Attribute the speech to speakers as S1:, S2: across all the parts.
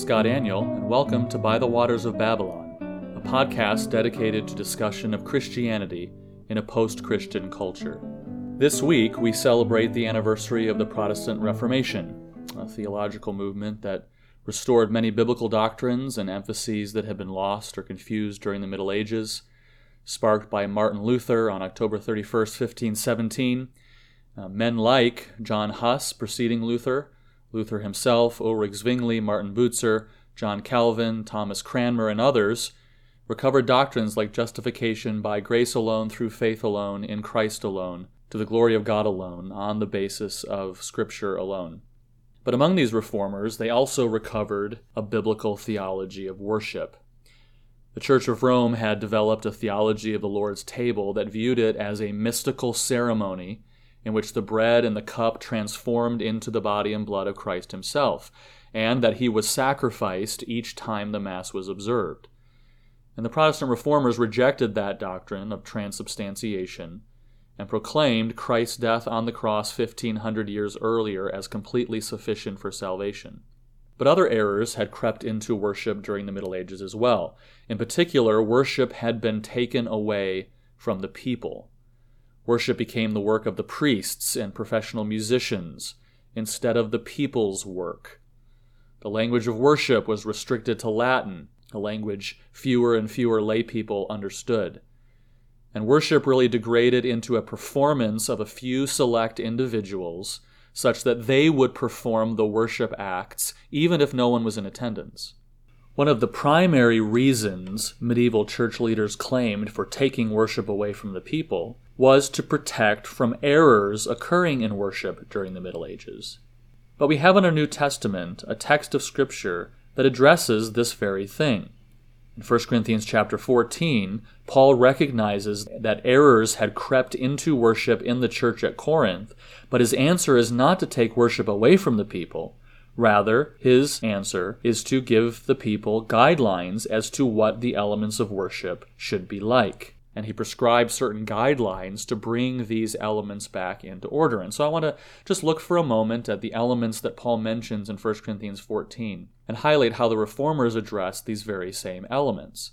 S1: Scott Aniol, and welcome to By the Waters of Babylon, a podcast dedicated to discussion of Christianity in a post Christian culture. This week, we celebrate the anniversary of the Protestant Reformation, a theological movement that restored many biblical doctrines and emphases that had been lost or confused during the Middle Ages, sparked by Martin Luther on October 31st, 1517. Uh, men like John Huss preceding Luther, Luther himself, Ulrich Zwingli, Martin Bucer, John Calvin, Thomas Cranmer, and others recovered doctrines like justification by grace alone, through faith alone, in Christ alone, to the glory of God alone, on the basis of Scripture alone. But among these reformers, they also recovered a biblical theology of worship. The Church of Rome had developed a theology of the Lord's table that viewed it as a mystical ceremony in which the bread and the cup transformed into the body and blood of Christ himself, and that he was sacrificed each time the Mass was observed. And the Protestant reformers rejected that doctrine of transubstantiation and proclaimed Christ's death on the cross 1500 years earlier as completely sufficient for salvation. But other errors had crept into worship during the Middle Ages as well. In particular, worship had been taken away from the people. Worship became the work of the priests and professional musicians instead of the people's work. The language of worship was restricted to Latin, a language fewer and fewer lay people understood. And worship really degraded into a performance of a few select individuals, such that they would perform the worship acts even if no one was in attendance. One of the primary reasons medieval church leaders claimed for taking worship away from the people was to protect from errors occurring in worship during the Middle Ages. But we have in our New Testament a text of Scripture that addresses this very thing. In 1 Corinthians chapter 14, Paul recognizes that errors had crept into worship in the church at Corinth, but his answer is not to take worship away from the people, Rather, his answer is to give the people guidelines as to what the elements of worship should be like. And he prescribes certain guidelines to bring these elements back into order. And so I want to just look for a moment at the elements that Paul mentions in 1 Corinthians 14 and highlight how the reformers address these very same elements.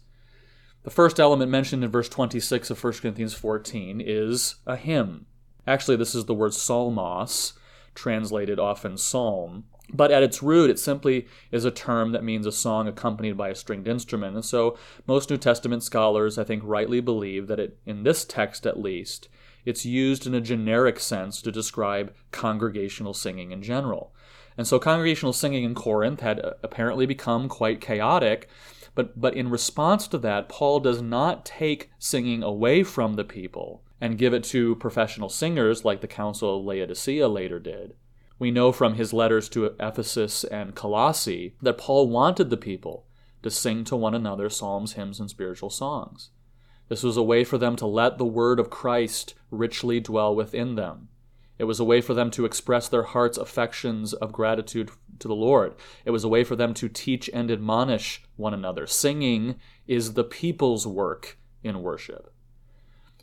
S1: The first element mentioned in verse 26 of 1 Corinthians 14 is a hymn. Actually, this is the word psalmos, translated often psalm. But at its root, it simply is a term that means a song accompanied by a stringed instrument. And so most New Testament scholars, I think, rightly believe that it, in this text at least, it's used in a generic sense to describe congregational singing in general. And so congregational singing in Corinth had uh, apparently become quite chaotic. But, but in response to that, Paul does not take singing away from the people and give it to professional singers like the Council of Laodicea later did we know from his letters to Ephesus and Colossae that Paul wanted the people to sing to one another psalms, hymns, and spiritual songs. This was a way for them to let the word of Christ richly dwell within them. It was a way for them to express their heart's affections of gratitude to the Lord. It was a way for them to teach and admonish one another. Singing is the people's work in worship.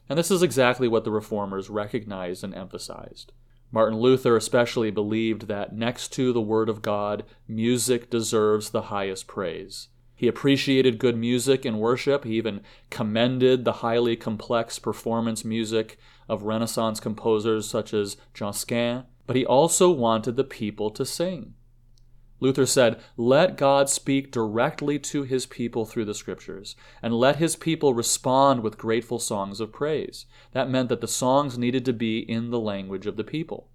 S1: And this is exactly what the reformers recognized and emphasized. Martin Luther especially believed that next to the Word of God, music deserves the highest praise. He appreciated good music in worship. He even commended the highly complex performance music of Renaissance composers such as Josquin, but he also wanted the people to sing. Luther said, Let God speak directly to his people through the scriptures, and let his people respond with grateful songs of praise. That meant that the songs needed to be in the language of the people.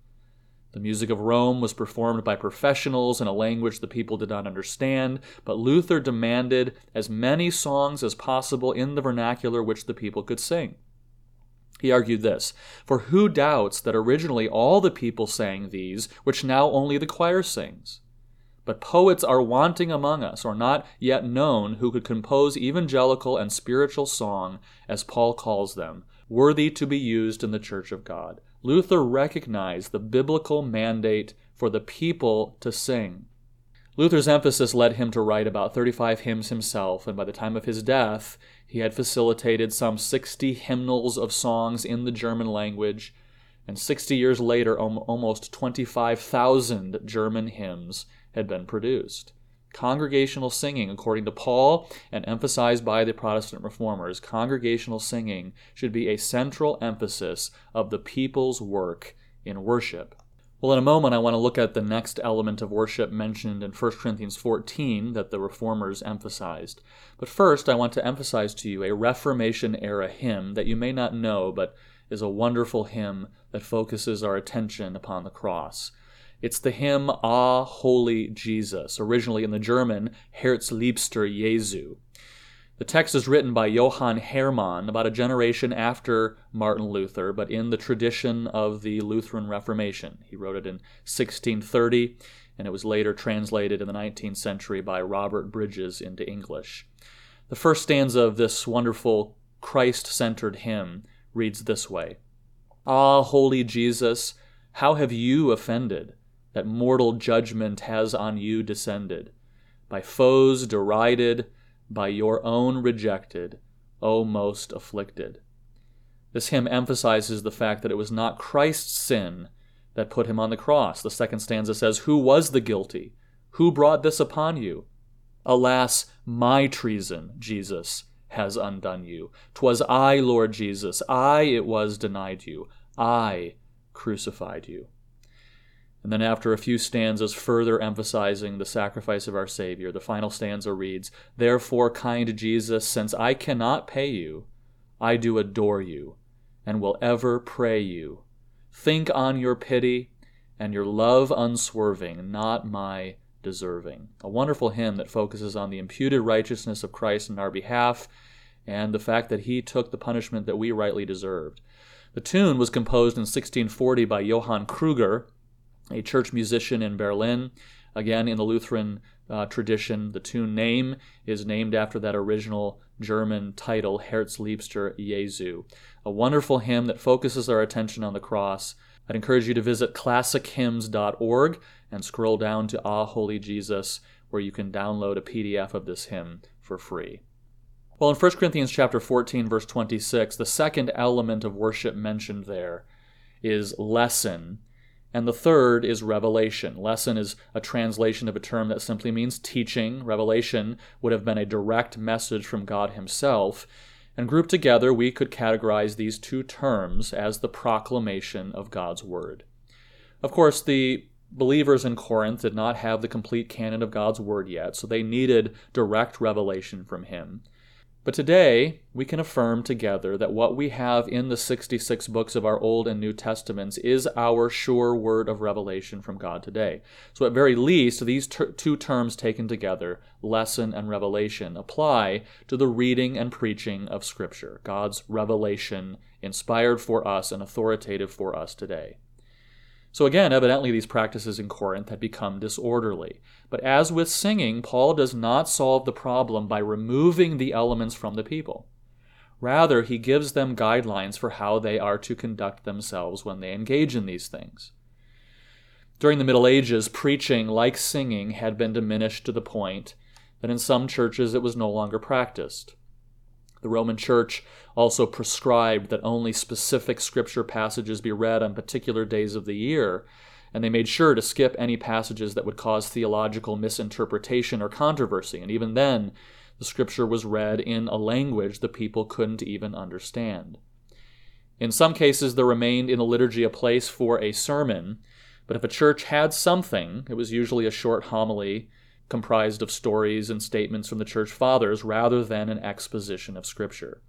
S1: The music of Rome was performed by professionals in a language the people did not understand, but Luther demanded as many songs as possible in the vernacular which the people could sing. He argued this For who doubts that originally all the people sang these, which now only the choir sings? But poets are wanting among us, or not yet known, who could compose evangelical and spiritual song, as Paul calls them, worthy to be used in the church of God. Luther recognized the biblical mandate for the people to sing. Luther's emphasis led him to write about 35 hymns himself, and by the time of his death, he had facilitated some 60 hymnals of songs in the German language, and 60 years later, almost 25,000 German hymns had been produced. Congregational singing, according to Paul and emphasized by the Protestant reformers, congregational singing should be a central emphasis of the people's work in worship. Well, in a moment, I want to look at the next element of worship mentioned in 1 Corinthians 14 that the reformers emphasized. But first, I want to emphasize to you a Reformation era hymn that you may not know, but is a wonderful hymn that focuses our attention upon the cross. It's the hymn Ah, Holy Jesus, originally in the German Herzliebster Jesu. The text is written by Johann Heermann about a generation after Martin Luther, but in the tradition of the Lutheran Reformation. He wrote it in 1630, and it was later translated in the 19th century by Robert Bridges into English. The first stanza of this wonderful Christ centered hymn reads this way Ah, holy Jesus, how have you offended, that mortal judgment has on you descended? By foes derided, by your own rejected, O most afflicted. This hymn emphasizes the fact that it was not Christ's sin that put him on the cross. The second stanza says, Who was the guilty? Who brought this upon you? Alas, my treason, Jesus, has undone you. 'Twas I, Lord Jesus, I it was denied you. I crucified you. And then, after a few stanzas further emphasizing the sacrifice of our Savior, the final stanza reads Therefore, kind Jesus, since I cannot pay you, I do adore you, and will ever pray you. Think on your pity and your love unswerving, not my deserving. A wonderful hymn that focuses on the imputed righteousness of Christ in our behalf and the fact that he took the punishment that we rightly deserved. The tune was composed in 1640 by Johann Crüger, a church musician in Berlin. Again, in the Lutheran uh, tradition, the tune name is named after that original German title, Herzliebster Jesu. A wonderful hymn that focuses our attention on the cross. I'd encourage you to visit classichymns.org and scroll down to Ah Holy Jesus, where you can download a PDF of this hymn for free. Well, in 1 Corinthians chapter 14 verse 26, the second element of worship mentioned there is lesson and the third is revelation. Lesson is a translation of a term that simply means teaching. Revelation would have been a direct message from God Himself. And grouped together, we could categorize these two terms as the proclamation of God's Word. Of course, the believers in Corinth did not have the complete canon of God's Word yet, so they needed direct revelation from Him. But today, we can affirm together that what we have in the 66 books of our Old and New Testaments is our sure word of revelation from God today. So, at very least, these ter- two terms taken together, lesson and revelation, apply to the reading and preaching of Scripture, God's revelation inspired for us and authoritative for us today. So again, evidently these practices in Corinth had become disorderly. But as with singing, Paul does not solve the problem by removing the elements from the people. Rather, he gives them guidelines for how they are to conduct themselves when they engage in these things. During the Middle Ages, preaching, like singing, had been diminished to the point that in some churches it was no longer practiced. The Roman Church also prescribed that only specific scripture passages be read on particular days of the year, and they made sure to skip any passages that would cause theological misinterpretation or controversy. And even then, the scripture was read in a language the people couldn't even understand. In some cases, there remained in the liturgy a place for a sermon, but if a church had something, it was usually a short homily comprised of stories and statements from the church fathers rather than an exposition of Scripture.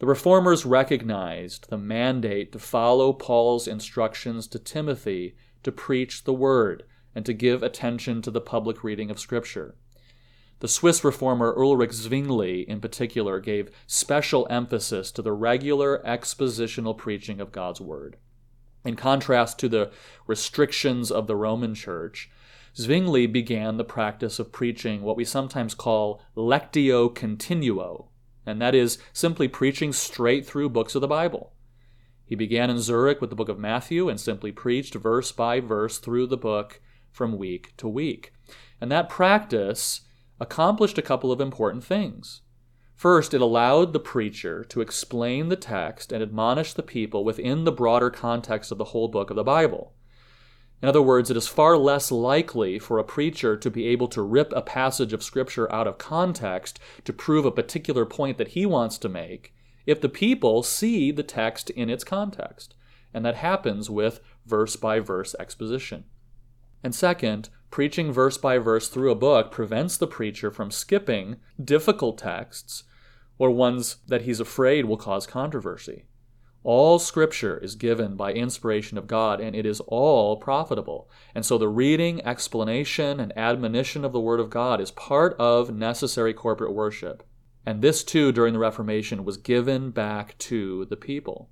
S1: The Reformers recognized the mandate to follow Paul's instructions to Timothy to preach the Word and to give attention to the public reading of Scripture. The Swiss reformer Ulrich Zwingli, in particular, gave special emphasis to the regular expositional preaching of God's Word. In contrast to the restrictions of the Roman Church, Zwingli began the practice of preaching what we sometimes call lectio continuo, and that is simply preaching straight through books of the Bible. He began in Zurich with the book of Matthew and simply preached verse by verse through the book from week to week. And that practice accomplished a couple of important things. First, it allowed the preacher to explain the text and admonish the people within the broader context of the whole book of the Bible. In other words, it is far less likely for a preacher to be able to rip a passage of Scripture out of context to prove a particular point that he wants to make if the people see the text in its context. And that happens with verse by verse exposition. And second, preaching verse by verse through a book prevents the preacher from skipping difficult texts or ones that he's afraid will cause controversy. All scripture is given by inspiration of God, and it is all profitable. And so the reading, explanation, and admonition of the Word of God is part of necessary corporate worship. And this too, during the Reformation, was given back to the people.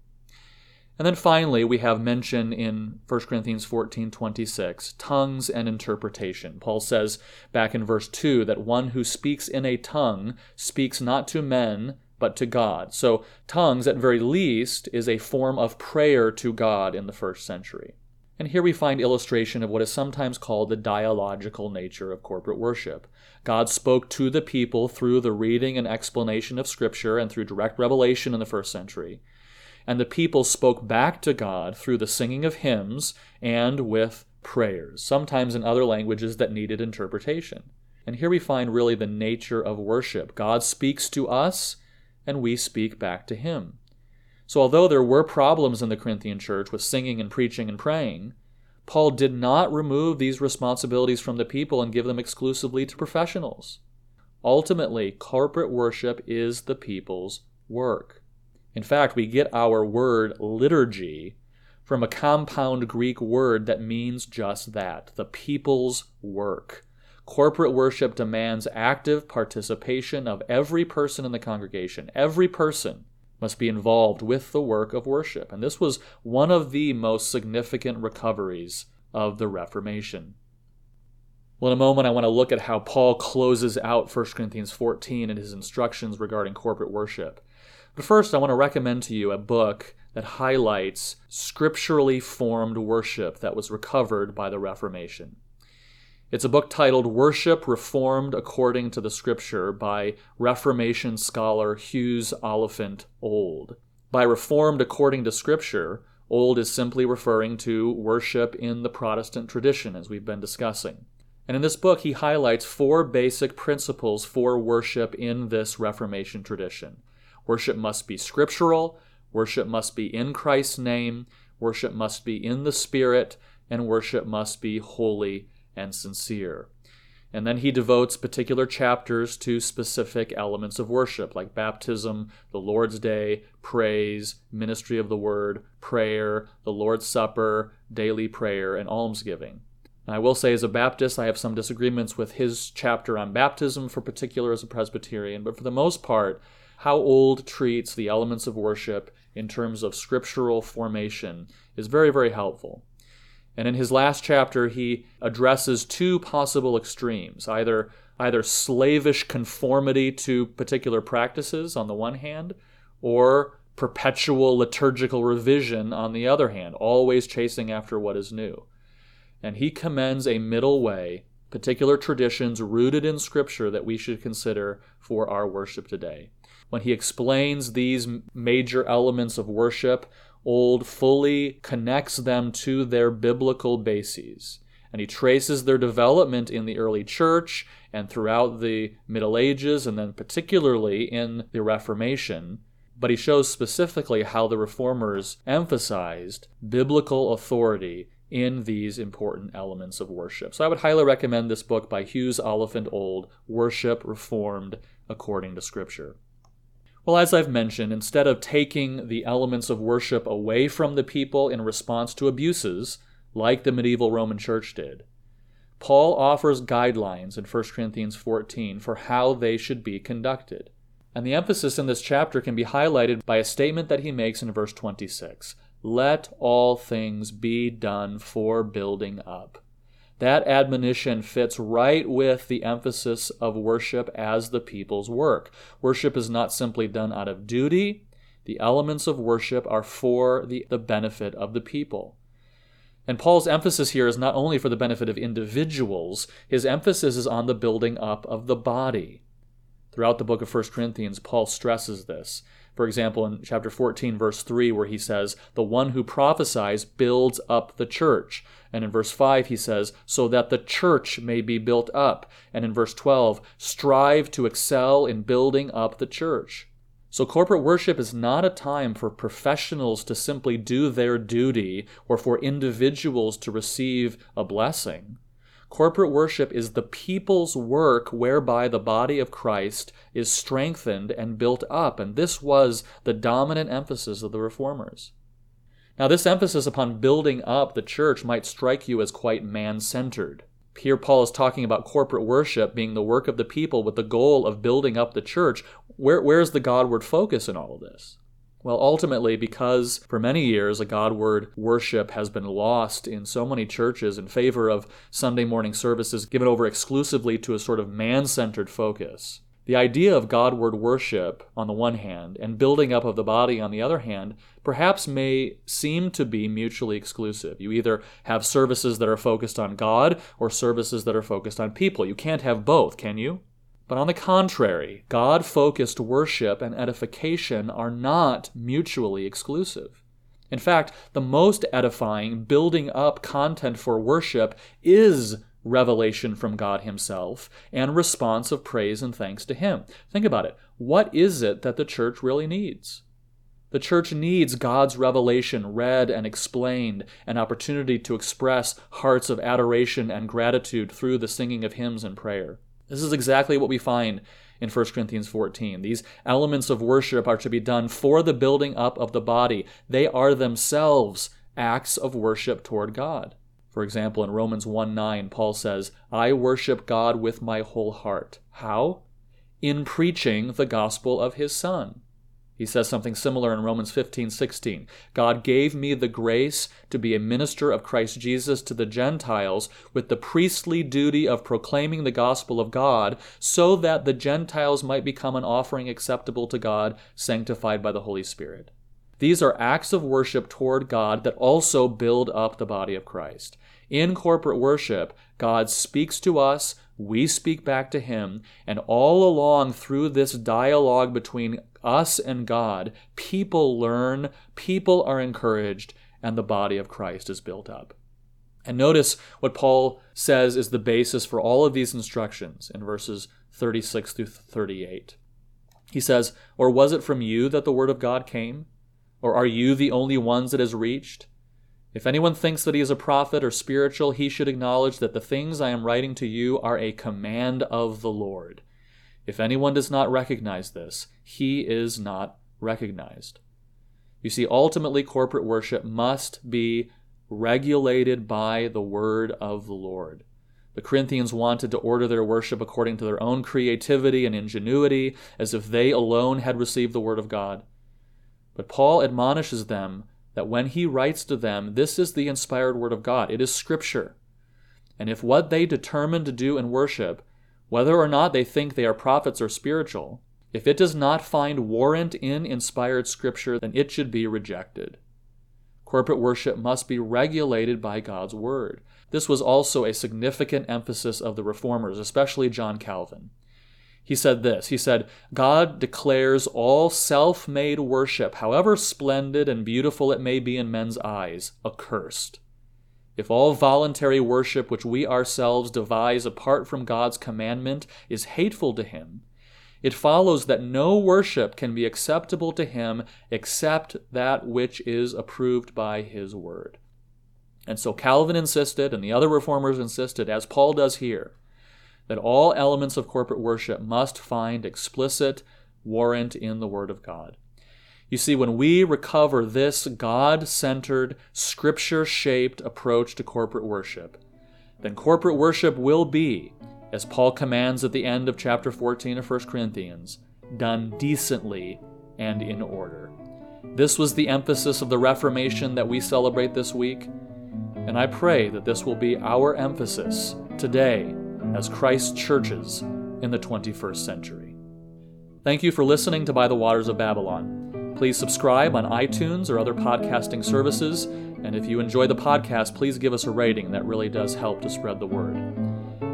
S1: And then finally, we have mention in 1 Corinthians 14 26, tongues and interpretation. Paul says back in verse 2 that one who speaks in a tongue speaks not to men, but to God. So, tongues, at very least, is a form of prayer to God in the first century. And here we find illustration of what is sometimes called the dialogical nature of corporate worship. God spoke to the people through the reading and explanation of Scripture and through direct revelation in the first century. And the people spoke back to God through the singing of hymns and with prayers, sometimes in other languages that needed interpretation. And here we find really the nature of worship. God speaks to us and we speak back to him. So, although there were problems in the Corinthian church with singing and preaching and praying, Paul did not remove these responsibilities from the people and give them exclusively to professionals. Ultimately, corporate worship is the people's work. In fact, we get our word liturgy from a compound Greek word that means just that the people's work. Corporate worship demands active participation of every person in the congregation. Every person must be involved with the work of worship. And this was one of the most significant recoveries of the Reformation. Well, in a moment, I want to look at how Paul closes out 1 Corinthians 14 and his instructions regarding corporate worship. But first, I want to recommend to you a book that highlights scripturally formed worship that was recovered by the Reformation. It's a book titled Worship Reformed According to the Scripture by Reformation scholar Hughes Oliphant Old. By Reformed according to Scripture, Old is simply referring to worship in the Protestant tradition, as we've been discussing. And in this book, he highlights four basic principles for worship in this Reformation tradition. Worship must be scriptural, worship must be in Christ's name, worship must be in the Spirit, and worship must be holy and sincere. And then he devotes particular chapters to specific elements of worship, like baptism, the Lord's Day, praise, ministry of the word, prayer, the Lord's Supper, daily prayer, and almsgiving. And I will say, as a Baptist, I have some disagreements with his chapter on baptism, for particular as a Presbyterian, but for the most part, how Old treats the elements of worship in terms of scriptural formation is very, very helpful. And in his last chapter, he addresses two possible extremes either, either slavish conformity to particular practices on the one hand, or perpetual liturgical revision on the other hand, always chasing after what is new. And he commends a middle way, particular traditions rooted in Scripture that we should consider for our worship today. When he explains these major elements of worship, Old fully connects them to their biblical bases. And he traces their development in the early church and throughout the Middle Ages, and then particularly in the Reformation. But he shows specifically how the reformers emphasized biblical authority in these important elements of worship. So I would highly recommend this book by Hughes Oliphant Old, Worship Reformed According to Scripture. Well, as I've mentioned, instead of taking the elements of worship away from the people in response to abuses, like the medieval Roman Church did, Paul offers guidelines in 1 Corinthians 14 for how they should be conducted. And the emphasis in this chapter can be highlighted by a statement that he makes in verse 26 Let all things be done for building up. That admonition fits right with the emphasis of worship as the people's work. Worship is not simply done out of duty, the elements of worship are for the, the benefit of the people. And Paul's emphasis here is not only for the benefit of individuals, his emphasis is on the building up of the body. Throughout the book of 1 Corinthians, Paul stresses this For example, in chapter 14, verse 3, where he says, The one who prophesies builds up the church. And in verse 5, he says, So that the church may be built up. And in verse 12, Strive to excel in building up the church. So, corporate worship is not a time for professionals to simply do their duty or for individuals to receive a blessing. Corporate worship is the people's work whereby the body of Christ is strengthened and built up, and this was the dominant emphasis of the reformers. Now, this emphasis upon building up the church might strike you as quite man centered. Here, Paul is talking about corporate worship being the work of the people with the goal of building up the church. Where, where's the Godward focus in all of this? Well, ultimately, because for many years a Godward worship has been lost in so many churches in favor of Sunday morning services given over exclusively to a sort of man centered focus. The idea of Godward worship on the one hand and building up of the body on the other hand perhaps may seem to be mutually exclusive. You either have services that are focused on God or services that are focused on people. You can't have both, can you? But on the contrary, God focused worship and edification are not mutually exclusive. In fact, the most edifying, building up content for worship is revelation from God Himself and response of praise and thanks to Him. Think about it. What is it that the church really needs? The church needs God's revelation read and explained, an opportunity to express hearts of adoration and gratitude through the singing of hymns and prayer. This is exactly what we find in 1 Corinthians 14. These elements of worship are to be done for the building up of the body. They are themselves acts of worship toward God. For example, in Romans 1 9, Paul says, I worship God with my whole heart. How? In preaching the gospel of his Son. He says something similar in Romans 15, 16. God gave me the grace to be a minister of Christ Jesus to the Gentiles with the priestly duty of proclaiming the gospel of God, so that the Gentiles might become an offering acceptable to God, sanctified by the Holy Spirit. These are acts of worship toward God that also build up the body of Christ. In corporate worship, God speaks to us, we speak back to Him, and all along through this dialogue between us and God, people learn, people are encouraged, and the body of Christ is built up. And notice what Paul says is the basis for all of these instructions in verses 36 through 38. He says, Or was it from you that the word of God came? Or are you the only ones it has reached? If anyone thinks that he is a prophet or spiritual, he should acknowledge that the things I am writing to you are a command of the Lord. If anyone does not recognize this, he is not recognized. You see, ultimately, corporate worship must be regulated by the word of the Lord. The Corinthians wanted to order their worship according to their own creativity and ingenuity, as if they alone had received the word of God. But Paul admonishes them that when he writes to them, this is the inspired word of God, it is Scripture. And if what they determine to do in worship whether or not they think they are prophets or spiritual, if it does not find warrant in inspired scripture, then it should be rejected. Corporate worship must be regulated by God's word. This was also a significant emphasis of the reformers, especially John Calvin. He said this He said, God declares all self made worship, however splendid and beautiful it may be in men's eyes, accursed. If all voluntary worship which we ourselves devise apart from God's commandment is hateful to Him, it follows that no worship can be acceptable to Him except that which is approved by His Word. And so Calvin insisted, and the other reformers insisted, as Paul does here, that all elements of corporate worship must find explicit warrant in the Word of God. You see, when we recover this God centered, scripture shaped approach to corporate worship, then corporate worship will be, as Paul commands at the end of chapter 14 of 1 Corinthians, done decently and in order. This was the emphasis of the Reformation that we celebrate this week, and I pray that this will be our emphasis today as Christ's churches in the 21st century. Thank you for listening to By the Waters of Babylon. Please subscribe on iTunes or other podcasting services. And if you enjoy the podcast, please give us a rating. That really does help to spread the word.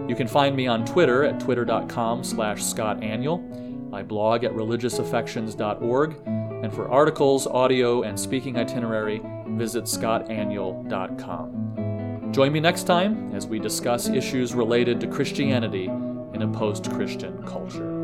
S1: You can find me on Twitter at twitter.com slash scottaniol. I blog at religiousaffections.org. And for articles, audio, and speaking itinerary, visit scottaniol.com. Join me next time as we discuss issues related to Christianity in a post Christian culture.